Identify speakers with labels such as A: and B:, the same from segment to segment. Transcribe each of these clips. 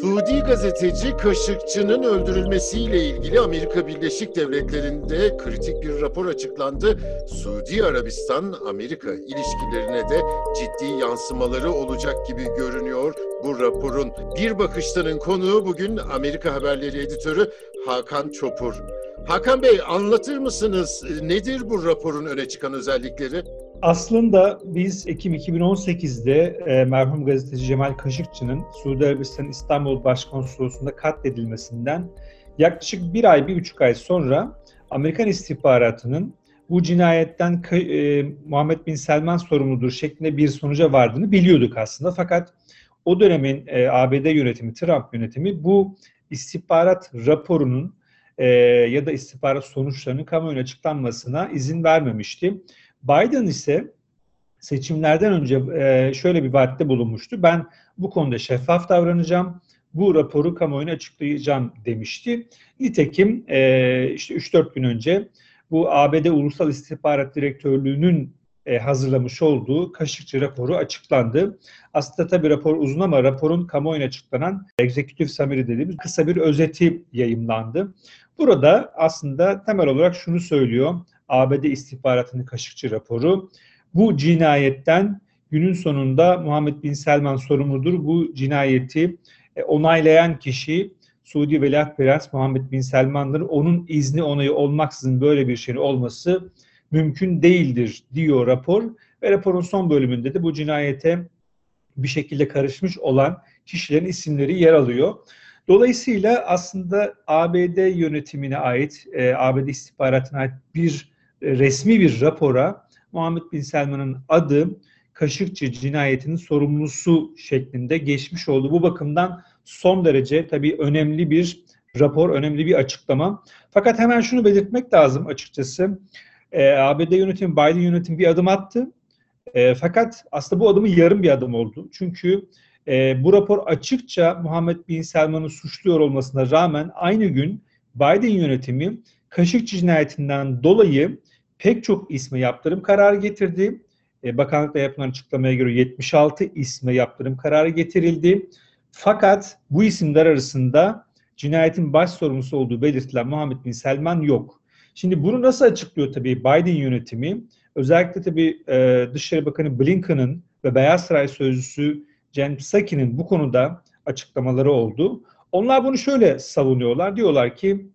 A: Suudi gazeteci Kaşıkçı'nın öldürülmesiyle ilgili Amerika Birleşik Devletleri'nde kritik bir rapor açıklandı. Suudi Arabistan-Amerika ilişkilerine de ciddi yansımaları olacak gibi görünüyor bu raporun. Bir bakıştanın konuğu bugün Amerika Haberleri editörü Hakan Çopur. Hakan Bey anlatır mısınız nedir bu raporun öne çıkan özellikleri?
B: Aslında biz Ekim 2018'de e, merhum gazeteci Cemal Kaşıkçı'nın Suudi Arabistan İstanbul Başkonsolosluğu'nda katledilmesinden yaklaşık bir ay, bir buçuk ay sonra Amerikan istihbaratının bu cinayetten e, Muhammed Bin Selman sorumludur şeklinde bir sonuca vardığını biliyorduk aslında. Fakat o dönemin e, ABD yönetimi, Trump yönetimi bu istihbarat raporunun e, ya da istihbarat sonuçlarının kamuoyuna açıklanmasına izin vermemişti. Biden ise seçimlerden önce e, şöyle bir vaatte bulunmuştu. Ben bu konuda şeffaf davranacağım, bu raporu kamuoyuna açıklayacağım demişti. Nitekim e, işte 3-4 gün önce bu ABD Ulusal İstihbarat Direktörlüğü'nün e, hazırlamış olduğu Kaşıkçı raporu açıklandı. Aslında tabii rapor uzun ama raporun kamuoyuna açıklanan Executive Summary dediğimiz kısa bir özeti yayımlandı. Burada aslında temel olarak şunu söylüyor. ABD istihbaratının Kaşıkçı raporu. Bu cinayetten günün sonunda Muhammed Bin Selman sorumludur. Bu cinayeti e, onaylayan kişi Suudi Veliaht Prens Muhammed Bin Selman'dır. Onun izni onayı olmaksızın böyle bir şeyin olması mümkün değildir diyor rapor. Ve raporun son bölümünde de bu cinayete bir şekilde karışmış olan kişilerin isimleri yer alıyor. Dolayısıyla aslında ABD yönetimine ait, e, ABD istihbaratına ait bir e, resmi bir rapora Muhammed Bin Selman'ın adı Kaşıkçı cinayetinin sorumlusu şeklinde geçmiş oldu. Bu bakımdan son derece tabii önemli bir rapor, önemli bir açıklama. Fakat hemen şunu belirtmek lazım açıkçası. E, ABD yönetimi, Biden yönetimi bir adım attı. E, fakat aslında bu adımı yarım bir adım oldu. Çünkü e, bu rapor açıkça Muhammed Bin Selman'ı suçluyor olmasına rağmen aynı gün Biden yönetimi Kaşıkçı cinayetinden dolayı pek çok isme yaptırım kararı getirdi. E, bakanlıkta yapılan açıklamaya göre 76 isme yaptırım kararı getirildi. Fakat bu isimler arasında cinayetin baş sorumlusu olduğu belirtilen Muhammed Bin Selman yok. Şimdi bunu nasıl açıklıyor tabii Biden yönetimi? Özellikle tabii e, Dışişleri Bakanı Blinken'ın ve Beyaz Saray Sözcüsü Jen Psaki'nin bu konuda açıklamaları oldu. Onlar bunu şöyle savunuyorlar. Diyorlar ki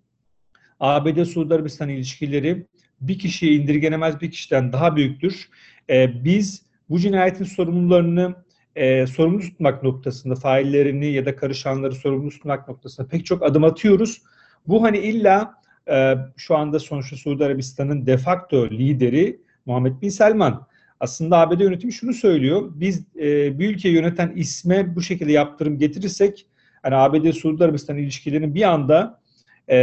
B: ABD-Suudi Arabistan ilişkileri bir kişiye indirgenemez bir kişiden daha büyüktür. E, biz bu cinayetin sorumlularını e, sorumlu tutmak noktasında faillerini ya da karışanları sorumlu tutmak noktasında pek çok adım atıyoruz. Bu hani illa e, şu anda sonuçta Suudi Arabistan'ın de facto lideri Muhammed Bin Selman. Aslında ABD yönetimi şunu söylüyor. Biz e, bir ülke yöneten isme bu şekilde yaptırım getirirsek hani ABD-Suudi Arabistan ilişkilerinin bir anda e,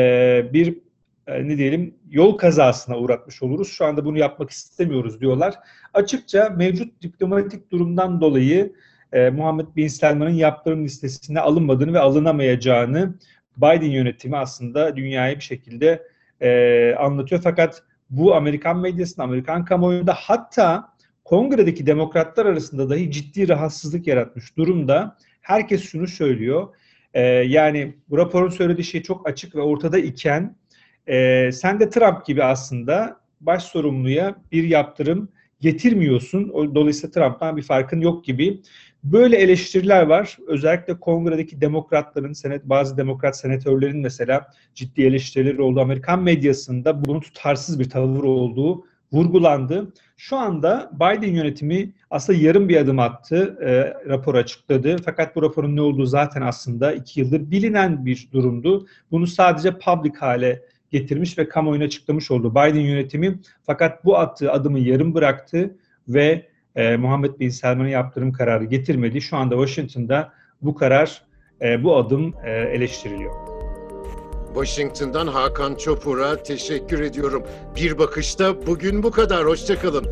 B: bir e, ne diyelim yol kazasına uğratmış oluruz. Şu anda bunu yapmak istemiyoruz diyorlar. Açıkça mevcut diplomatik durumdan dolayı e, Muhammed Bin Selman'ın yaptırım listesine alınmadığını ve alınamayacağını Biden yönetimi aslında dünyaya bir şekilde e, anlatıyor. Fakat bu Amerikan medyasında, Amerikan kamuoyunda hatta kongredeki demokratlar arasında dahi ciddi rahatsızlık yaratmış durumda. Herkes şunu söylüyor. E, yani bu raporun söylediği şey çok açık ve ortada iken e, sen de Trump gibi aslında baş sorumluya bir yaptırım getirmiyorsun. Dolayısıyla Trump'tan bir farkın yok gibi. Böyle eleştiriler var. Özellikle kongredeki demokratların, senet, bazı demokrat senatörlerin mesela ciddi eleştirileri oldu. Amerikan medyasında bunun tutarsız bir tavır olduğu vurgulandı. Şu anda Biden yönetimi aslında yarım bir adım attı, e, rapor açıkladı. Fakat bu raporun ne olduğu zaten aslında iki yıldır bilinen bir durumdu. Bunu sadece public hale getirmiş ve kamuoyuna açıklamış oldu Biden yönetimi. Fakat bu attığı adımı yarım bıraktı ve e, Muhammed Bin Selman'a yaptırım kararı getirmedi. Şu anda Washington'da bu karar, e, bu adım e, eleştiriliyor.
A: Washington'dan Hakan Çopur'a teşekkür ediyorum. Bir bakışta bugün bu kadar. Hoşçakalın.